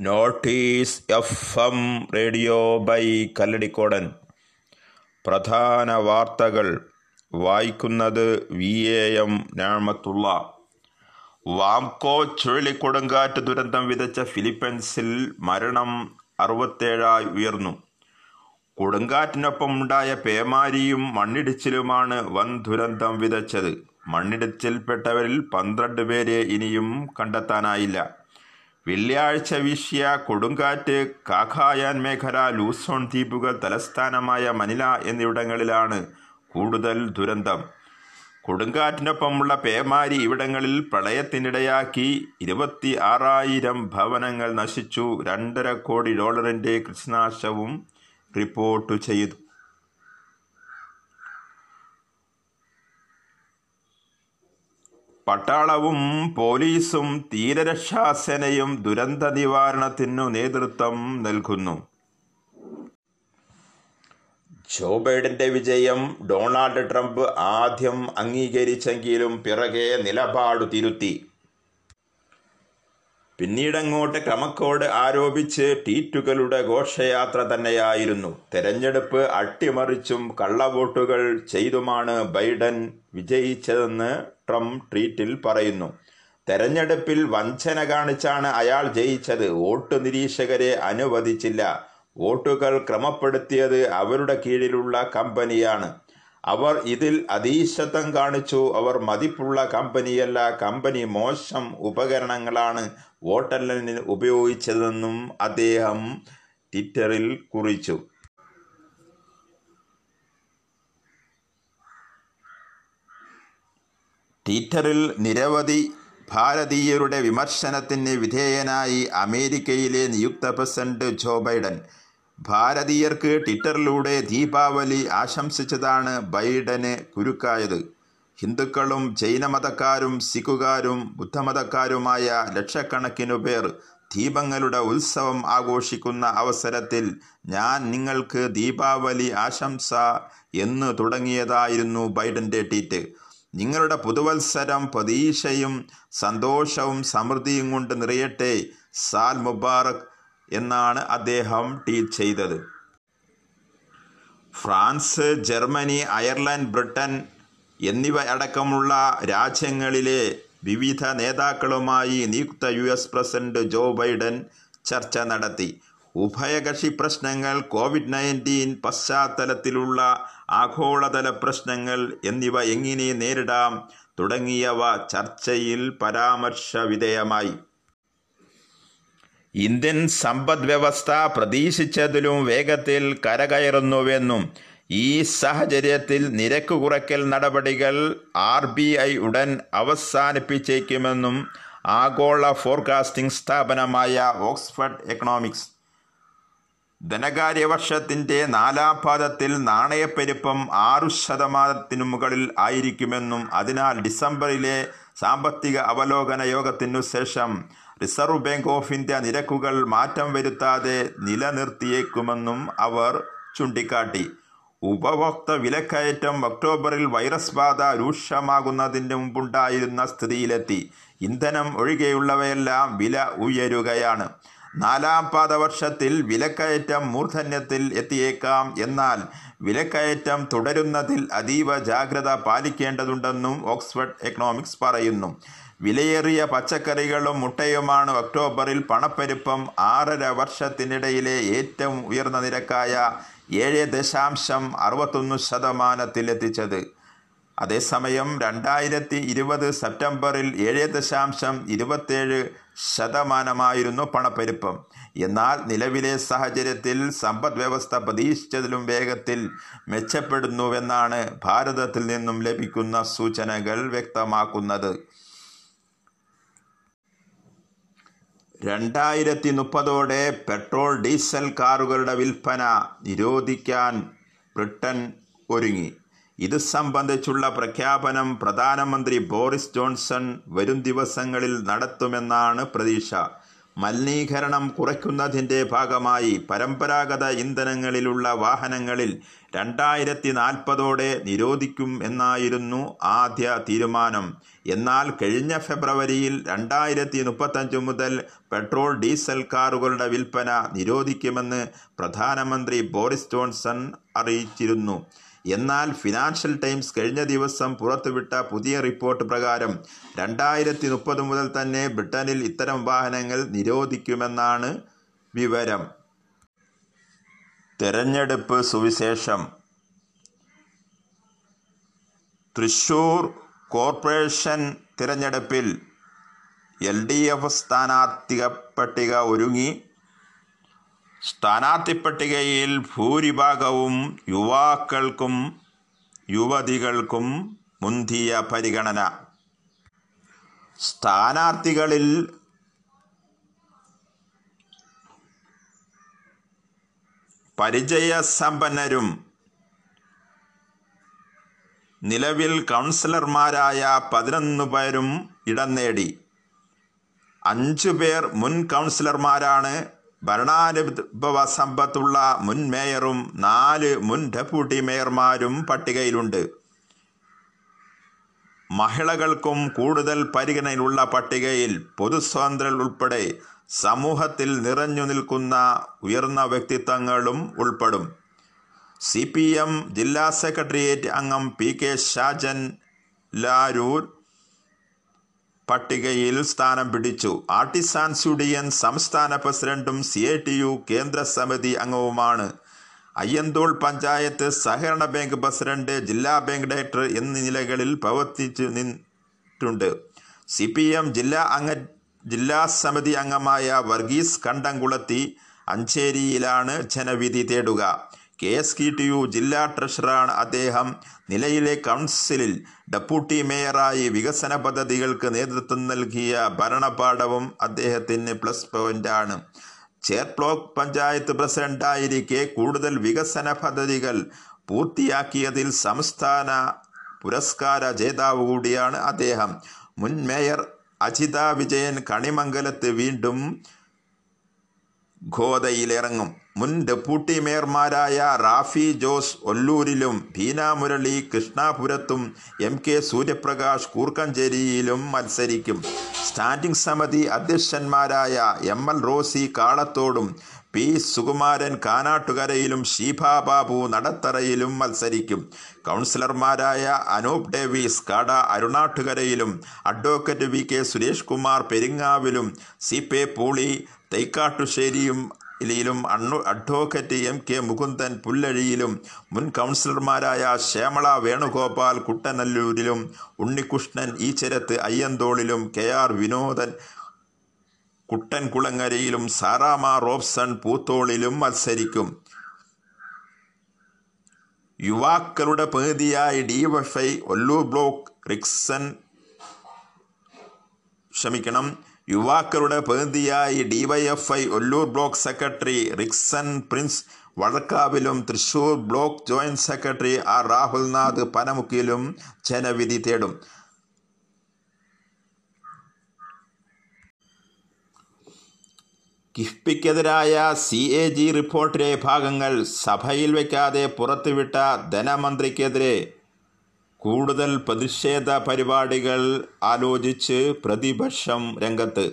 Notice F M radio by Kalladikodan. പ്രധാന വാർത്തകൾ വായിക്കുന്നത് വി എ എം ഞാമത്തുള്ള വാംകോ ചുഴലിക്കൊടുങ്കാറ്റ് ദുരന്തം വിതച്ച ഫിലിപ്പീൻസിൽ മരണം അറുപത്തേഴായി ഉയർന്നു. കൊടുങ്കാറ്റിനൊപ്പം ഉണ്ടായ പേമാരിയും മണ്ണിടിച്ചിലുമാണ് വൻ ദുരന്തം വിതച്ചത്. മണ്ണിടിച്ചിൽപ്പെട്ടവരിൽ പന്ത്രണ്ട് പേരെ ഇനിയും കണ്ടെത്താനായില്ല. വെള്ളിയാഴ്ച വീശിയ കൊടുങ്കാറ്റ് കാഖായാൻ മേഖല ലൂസോൺ ദ്വീപുകൾ തലസ്ഥാനമായ മനില എന്നിവിടങ്ങളിലാണ് കൂടുതൽ ദുരന്തം. കൊടുങ്കാറ്റിനൊപ്പമുള്ള പേമാരി ഇവിടങ്ങളിൽ പ്രളയത്തിനിടയാക്കി ഇരുപത്തി ആറായിരം ഭവനങ്ങൾ നശിച്ചു. രണ്ടര കോടി ഡോളറിന്റെ കൃഷിനാശവും റിപ്പോർട്ട് ചെയ്തു. പട്ടാളവും പോലീസും തീരരക്ഷാസേനയും ദുരന്ത നിവാരണത്തിനു നേതൃത്വം നൽകുന്നു. ജോ ബൈഡന്റെ വിജയം ഡൊണാൾഡ് ട്രംപ് ആദ്യം അംഗീകരിച്ചെങ്കിലും പിറകെ നിലപാടു തിരുത്തി. പിന്നീടങ്ങോട്ട് ക്രമക്കോട് ആരോപിച്ച് ട്വീറ്റുകളുടെ ഘോഷയാത്ര തന്നെയായിരുന്നു. തെരഞ്ഞെടുപ്പ് അട്ടിമറിച്ചും കള്ളവോട്ടുകൾ ചെയ്തുമാണ് ബൈഡൻ വിജയിച്ചതെന്ന് ട്രംപ് ട്വീറ്റിൽ പറയുന്നു. തെരഞ്ഞെടുപ്പിൽ വഞ്ചന കാണിച്ചാണ് അയാൾ ജയിച്ചത്. വോട്ട് നിരീക്ഷകരെ അനുവദിച്ചില്ല. വോട്ടുകൾ ക്രമപ്പെടുത്തിയത് അവരുടെ കീഴിലുള്ള കമ്പനിയാണ്. അവർ ഇതിൽ അതീശത്വം കാണിച്ചു. അവർ മതിപ്പുള്ള കമ്പനിയല്ല. കമ്പനി മോശം ഉപകരണങ്ങളാണ് വോട്ടെണ്ണലിന് ഉപയോഗിച്ചതെന്നും അദ്ദേഹം ട്വിറ്ററിൽ കുറിച്ചു. ട്വിറ്ററിൽ നിരവധി ഭാരതീയരുടെ വിമർശനത്തിന് വിധേയനായി അമേരിക്കയിലെ നിയുക്ത പ്രസിഡന്റ് ജോ ബൈഡൻ ഭാരതീയർക്ക് ട്വിറ്ററിലൂടെ ദീപാവലി ആശംസിച്ചതാണ് ബൈഡന് കുരുക്കായത്. ഹിന്ദുക്കളും ജൈനമതക്കാരും സിഖുകാരും ബുദ്ധമതക്കാരുമായ ലക്ഷക്കണക്കിനു പേർ ദീപങ്ങളുടെ ഉത്സവം ആഘോഷിക്കുന്ന അവസരത്തിൽ ഞാൻ നിങ്ങൾക്ക് ദീപാവലി ആശംസ എന്ന് തുടങ്ങിയതായിരുന്നു ബൈഡന്റെ ട്വീറ്റ്. നിങ്ങളുടെ പുതുവത്സരം പ്രതീക്ഷയും സന്തോഷവും സമൃദ്ധിയും കൊണ്ട് നിറയട്ടെ. സാൽ മുബാറക്. എന്നാണ് അദ്ദേഹം ട്വീറ്റ് ചെയ്തത്. ഫ്രാൻസ് ജർമ്മനി അയർലൻഡ് ബ്രിട്ടൻ എന്നിവ അടക്കമുള്ള രാജ്യങ്ങളിലെ വിവിധ നേതാക്കളുമായി നിയുക്ത U S president Joe Biden ചർച്ച നടത്തി. ഉഭയകക്ഷി പ്രശ്നങ്ങൾ കോവിഡ് നയന്റീൻ പശ്ചാത്തലത്തിലുള്ള ആഗോളതല പ്രശ്നങ്ങൾ എന്നിവ എങ്ങനെ നേരിടാം തുടങ്ങിയവ ചർച്ചയിൽ പരാമർശ വിധേയമായി ഇന്ത്യൻ സമ്പദ് വ്യവസ്ഥ പ്രതീക്ഷിച്ചതിലും വേഗത്തിൽ കരകയറുന്നുവെന്നും ഈ സാഹചര്യത്തിൽ നിരക്ക് കുറയ്ക്കൽ നടപടികൾ ആർ ബി ഐ ഉടൻ അവസാനിപ്പിച്ചേക്കുമെന്നും ആഗോള ഫോർകാസ്റ്റിംഗ് സ്ഥാപനമായ ഓക്സ്ഫർഡ് എക്കണോമിക്സ്. ധനകാര്യ വർഷത്തിന്റെ നാലാം പാദത്തിൽ നാണയപ്പെരുപ്പം ആറു ശതമാനത്തിനു മുകളിൽ ആയിരിക്കുമെന്നും അതിനാൽ ഡിസംബറിലെ സാമ്പത്തിക അവലോകന യോഗത്തിനു ശേഷം റിസർവ് ബാങ്ക് ഓഫ് ഇന്ത്യ നിരക്കുകൾ മാറ്റം വരുത്താതെ നിലനിർത്തിയേക്കുമെന്നും അവർ ചൂണ്ടിക്കാട്ടി. ഉപഭോക്തൃ വിലക്കയറ്റം ഒക്ടോബറിൽ വൈറസ് ബാധ രൂക്ഷമാകുന്നതിന് മുമ്പുണ്ടായിരുന്ന സ്ഥിതിയിലെത്തി. ഇന്ധനം ഒഴികെയുള്ളവയെല്ലാം വില ഉയരുകയാണ്. നാലാം പാദവർഷത്തിൽ വിലക്കയറ്റം മൂർധന്യത്തിൽ എത്തിയേക്കാം എന്നാൽ വിലക്കയറ്റം തുടരുന്നതിൽ അതീവ ജാഗ്രത പാലിക്കേണ്ടതുണ്ടെന്നും ഓക്സ്ഫർഡ് എക്കണോമിക്സ് പറയുന്നു. വിലയേറിയ പച്ചക്കറികളും മുട്ടയുമാണ് ഒക്ടോബറിൽ പണപ്പെരുപ്പം ആറര വർഷത്തിനിടയിലെ ഏറ്റവും ഉയർന്ന നിരക്കായ ഏഴ് ദശാംശം അറുപത്തൊന്ന് ശതമാനത്തിലെത്തിച്ചത്. അതേസമയം രണ്ടായിരത്തി ഇരുപത് സെപ്റ്റംബറിൽ ഏഴ് ദശാംശം ഇരുപത്തേഴ് ശതമാനമായിരുന്നു പണപ്പെരുപ്പം. എന്നാൽ നിലവിലെ സാഹചര്യത്തിൽ സമ്പദ് വ്യവസ്ഥ പ്രതീക്ഷിച്ചതിലും വേഗത്തിൽ മെച്ചപ്പെടുന്നുവെന്നാണ് ഭാരതത്തിൽ നിന്നും ലഭിക്കുന്ന സൂചനകൾ വ്യക്തമാക്കുന്നത്. രണ്ടായിരത്തി മുപ്പതോടെ പെട്രോൾ ഡീസൽ കാറുകളുടെ വിൽപ്പന നിരോധിക്കാൻ ബ്രിട്ടൻ ഒരുങ്ങി. ഇത് സംബന്ധിച്ചുള്ള പ്രഖ്യാപനം പ്രധാനമന്ത്രി ബോറിസ് ജോൺസൺ വരും ദിവസങ്ങളിൽ നടത്തുമെന്നാണ് പ്രതീക്ഷ. മലിനീകരണം കുറയ്ക്കുന്നതിന്റെ ഭാഗമായി പരമ്പരാഗത ഇന്ധനങ്ങളിലുള്ള വാഹനങ്ങളിൽ രണ്ടായിരത്തി നാൽപ്പതോടെ നിരോധിക്കും എന്നായിരുന്നു ആദ്യ തീരുമാനം. എന്നാൽ കഴിഞ്ഞ ഫെബ്രുവരിയിൽ രണ്ടായിരത്തി മുപ്പത്തഞ്ച് മുതൽ പെട്രോൾ ഡീസൽ കാറുകളുടെ വിൽപ്പന നിരോധിക്കുമെന്ന് പ്രധാനമന്ത്രി ബോറിസ് ജോൺസൺ അറിയിച്ചിരുന്നു. എന്നാൽ ഫിനാൻഷ്യൽ ടൈംസ് കഴിഞ്ഞ ദിവസം പുറത്തുവിട്ട പുതിയ റിപ്പോർട്ട് പ്രകാരം രണ്ടായിരത്തി മുപ്പത് മുതൽ തന്നെ ബ്രിട്ടനിൽ ഇത്തരം വാഹനങ്ങൾ നിരോധിക്കുമെന്നാണ് വിവരം. തെരഞ്ഞെടുപ്പ് സുവിശേഷം. തൃശൂർ കോർപ്പറേഷൻ തിരഞ്ഞെടുപ്പിൽ എൽ ഡി എഫ് സ്ഥാനാർത്ഥിക പട്ടിക ഒരുങ്ങി. സ്ഥാനാർത്ഥി പട്ടികയിൽ ഭൂരിഭാഗവും യുവാക്കൾക്കും യുവതികൾക്കും മുന്തിയ പരിഗണന. സ്ഥാനാർത്ഥികളിൽ പരിചയസമ്പന്നരും നിലവിൽ കൗൺസിലർമാരായ പതിനൊന്ന് പേരും ഇടം നേടി. അഞ്ചു പേർ മുൻ കൗൺസിലർമാരാണ്. ഭരണാനുഭവ സമ്പത്തുള്ള മുൻ മേയറും നാല് മുൻ ഡെപ്യൂട്ടി മേയർമാരും പട്ടികയിലുണ്ട്. മഹിളകൾക്കും കൂടുതൽ പരിഗണനയിലുള്ള പട്ടികയിൽ പൊതുസ്വാതന്ത്ര്യ ഉൾപ്പെടെ സമൂഹത്തിൽ നിറഞ്ഞു നിൽക്കുന്ന ഉയർന്ന വ്യക്തിത്വങ്ങളും ഉൾപ്പെടും. സി പി എം ജില്ലാ സെക്രട്ടേറിയറ്റ് അംഗം പി കെ ഷാജൻ ലാരൂർ പട്ടികയിൽ സ്ഥാനം പിടിച്ചു. ആർട്ടിസാൻസ് യൂണിയൻ സംസ്ഥാന പ്രസിഡന്റും സി ഐ ടി യു കേന്ദ്ര സമിതി അംഗവുമാണ്. അയ്യന്തോൾ പഞ്ചായത്ത് സഹകരണ ബാങ്ക് പ്രസിഡന്റ് ജില്ലാ ബാങ്ക് ഡയറക്ടർ എന്നീ നിലകളിൽ പ്രവർത്തിച്ചു നിന്നിട്ടുണ്ട്. സി പി എം ജില്ലാ അംഗ ജില്ലാ സമിതി അംഗമായ വർഗീസ് കണ്ടംകുളത്തി അഞ്ചേരിയിലാണ് ജനവിധി തേടുക. K S K T U ജില്ലാ ട്രഷററാണ് അദ്ദേഹം. നിലയിലെ കൗൺസിലിൽ ഡെപ്യൂട്ടി മേയറായി വികസന പദ്ധതികൾക്ക് നേതൃത്വം നൽകിയ ഭരണപാഠവും അദ്ദേഹത്തിന് പ്ലസ് പോയിന്റാണ് ചേർ ബ്ലോക്ക് പഞ്ചായത്ത് പ്രസിഡന്റായിരിക്കെ കൂടുതൽ വികസന പദ്ധതികൾ പൂർത്തിയാക്കിയതിൽ സംസ്ഥാന പുരസ്കാര ജേതാവ് കൂടിയാണ് അദ്ദേഹം. മുൻ മേയർ അജിത വിജയൻ കണിമംഗലത്ത് വീണ്ടും ഗോതയിലിറങ്ങും മുൻ ഡെപ്യൂട്ടി മേയർമാരായ റാഫി ജോസ് ഒല്ലൂരിലും ബീന മുരളി കൃഷ്ണാപുരത്തും എം കെ സൂര്യപ്രകാശ് കൂർക്കഞ്ചേരിയിലും മത്സരിക്കും. സ്റ്റാൻഡിംഗ് സമിതി അധ്യക്ഷന്മാരായ എം എൽ റോസി കാളത്തോടും പി സുകുമാരൻ കാനാട്ടുകരയിലും ഷീഭ ബാബു നടത്തറയിലും മത്സരിക്കും. കൗൺസിലർമാരായ അനൂപ് ഡേവിസ് കാട അരുണാട്ടുകരയിലും advocate V K Suresh Kumar പെരിങ്ങാവിലും C പെ പൂളി തൈക്കാട്ടുശ്ശേരിയും ിലും അണ്ണു അഡ്വക്കേറ്റ് എം കെ മുകുന്ദൻ പുല്ലഴിയിലും മുൻ കൗൺസിലർമാരായ ശ്യാമള വേണുഗോപാൽ കുട്ടനല്ലൂരിലും ഉണ്ണികൃഷ്ണൻ ഈച്ചരത്ത് അയ്യന്തോളിലും കെ ആർ വിനോദൻ കുട്ടൻകുളങ്ങരയിലും സാറാമ റോബ്സൺ പൂത്തോളിലും മത്സരിക്കും. യുവാക്കളുടെ പ്രതിയായി ഡിവൈഫൈ ഒല്ലൂർ ബ്ലോക്ക് റിക്സൺ ക്ഷമിക്കണം. യുവാക്കളുടെ പ്രതിനിധിയായി DYFI Ollur block secretary Rixon Prince വഴക്കാവിലും Thrissur block joint secretary R Rahulnath പനമുക്കിലും ജനവിധി തേടും. കിഫ്ബിക്കെതിരായ സി എ ജി റിപ്പോർട്ടിലെ ഭാഗങ്ങൾ സഭയിൽ വയ്ക്കാതെ പുറത്തുവിട്ട ധനമന്ത്രിക്കെതിരെ കൂടുതൽ പ്രതിഷേധ പരിപാടികൾ ആലോചിച്ച് പ്രതിപക്ഷം രംഗത്ത്.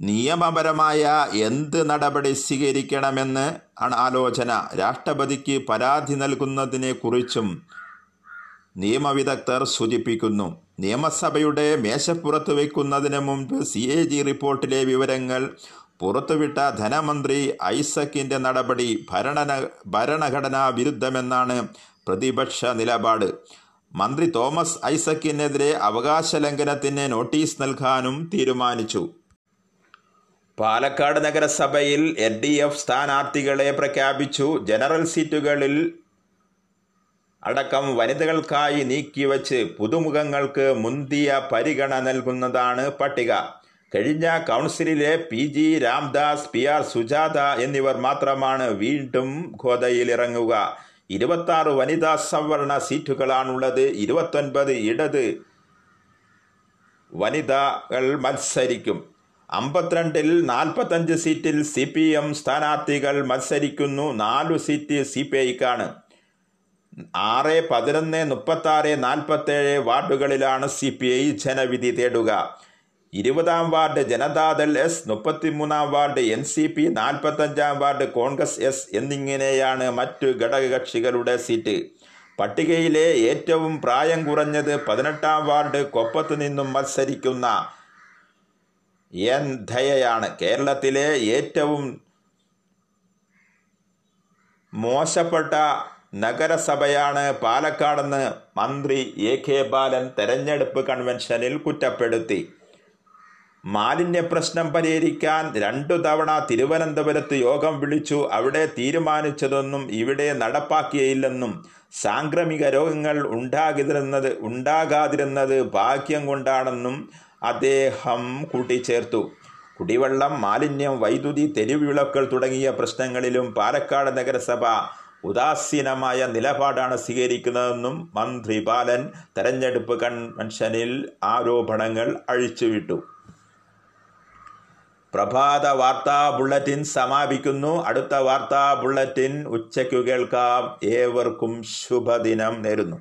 നിയമപരമായ എന്ത് നടപടി സ്വീകരിക്കണമെന്ന് ആണ് ആലോചന. രാഷ്ട്രപതിക്ക് പരാതി നൽകുന്നതിനെക്കുറിച്ചും നിയമവിദഗ്ധർ സൂചിപ്പിക്കുന്നു. നിയമസഭയുടെ മേശപ്പുറത്ത് വയ്ക്കുന്നതിന് മുമ്പ് സി എ ജി റിപ്പോർട്ടിലെ വിവരങ്ങൾ പുറത്തുവിട്ട ധനമന്ത്രി ഐസക്കിന്റെ നടപടി ഭരണ ഭരണഘടനാ വിരുദ്ധമെന്നാണ് പ്രതിപക്ഷ നിലപാട്. മന്ത്രി തോമസ് ഐസക്കിനെതിരെ അവകാശ ലംഘനത്തിന് നോട്ടീസ് നൽകാനും തീരുമാനിച്ചു. പാലക്കാട് നഗരസഭയിൽ എൽ ഡി എഫ് സ്ഥാനാർത്ഥികളെ പ്രഖ്യാപിച്ചു. ജനറൽ സീറ്റുകളിൽ അടക്കം വനിതകൾക്കായി നീക്കിവച്ച് പുതുമുഖങ്ങൾക്ക് മുന്തിയ പരിഗണന നൽകുന്നതാണ് പട്ടിക. കഴിഞ്ഞ കൗൺസിലിലെ P G Ramdas P R Sujatha എന്നിവർ മാത്രമാണ് വീണ്ടും ഗോതയിലിറങ്ങുക ഇരുപത്താറ് വനിതാ സംവരണ സീറ്റുകളാണുള്ളത്. ഇരുപത്തൊൻപത് ഇടത് വനിതകൾ മത്സരിക്കും. അമ്പത്തിരണ്ടിൽ നാൽപ്പത്തഞ്ച് സീറ്റിൽ സി പി എം സ്ഥാനാർത്ഥികൾ മത്സരിക്കുന്നു. നാലു സീറ്റ് സി പി ഐക്കാണ്. ആറ് പതിനൊന്ന് മുപ്പത്തി ആറ് നാൽപ്പത്തേഴ് വാർഡുകളിലാണ് സി പി ഐ ജനവിധി തേടുക. ഇരുപതാം വാർഡ് ജനതാദൾ എസ് മുപ്പത്തിമൂന്നാം വാർഡ് എൻ സി പി നാൽപ്പത്തഞ്ചാം വാർഡ് കോൺഗ്രസ് എസ് എന്നിങ്ങനെയാണ് മറ്റു ഘടകകക്ഷികളുടെ സീറ്റ്. പട്ടികയിലെ ഏറ്റവും പ്രായം കുറഞ്ഞത് പതിനെട്ടാം വാർഡ് കൊപ്പത്ത് നിന്നും മത്സരിക്കുന്ന എൻ ധയയാണ് കേരളത്തിലെ ഏറ്റവും മോശപ്പെട്ട നഗരസഭയാണ് പാലക്കാടെന്ന് മന്ത്രി എ കെ ബാലൻ തെരഞ്ഞെടുപ്പ് കൺവെൻഷനിൽ കുറ്റപ്പെടുത്തി. മാലിന്യ പ്രശ്നം പരിഹരിക്കാൻ രണ്ടു തവണ തിരുവനന്തപുരത്ത് യോഗം വിളിച്ചു. അവിടെ തീരുമാനിച്ചതൊന്നും ഇവിടെ നടപ്പാക്കിയില്ലെന്നും സാംക്രമിക രോഗങ്ങൾ ഉണ്ടാകിരുന്നത് ഉണ്ടാകാതിരുന്നത് ഭാഗ്യം കൊണ്ടാണെന്നും അദ്ദേഹം കൂട്ടിച്ചേർത്തു. കുടിവെള്ളം മാലിന്യം വൈദ്യുതി തെരുവിളക്കൾ തുടങ്ങിയ പ്രശ്നങ്ങളിലും പാലക്കാട് നഗരസഭ ഉദാസീനമായ നിലപാടാണ് സ്വീകരിക്കുന്നതെന്നും മന്ത്രി ബാലൻ തെരഞ്ഞെടുപ്പ് കൺവെൻഷനിൽ ആരോപണങ്ങൾ അഴിച്ചുവിട്ടു. പ്രഭാത വാർത്താ ബുള്ളറ്റിൻ സമാപിക്കുന്നു. അടുത്ത വാർത്താ ബുള്ളറ്റിൻ ഉച്ചയ്ക്കു കേൾക്കാം. ഏവർക്കും ശുഭദിനം നേരുന്നു.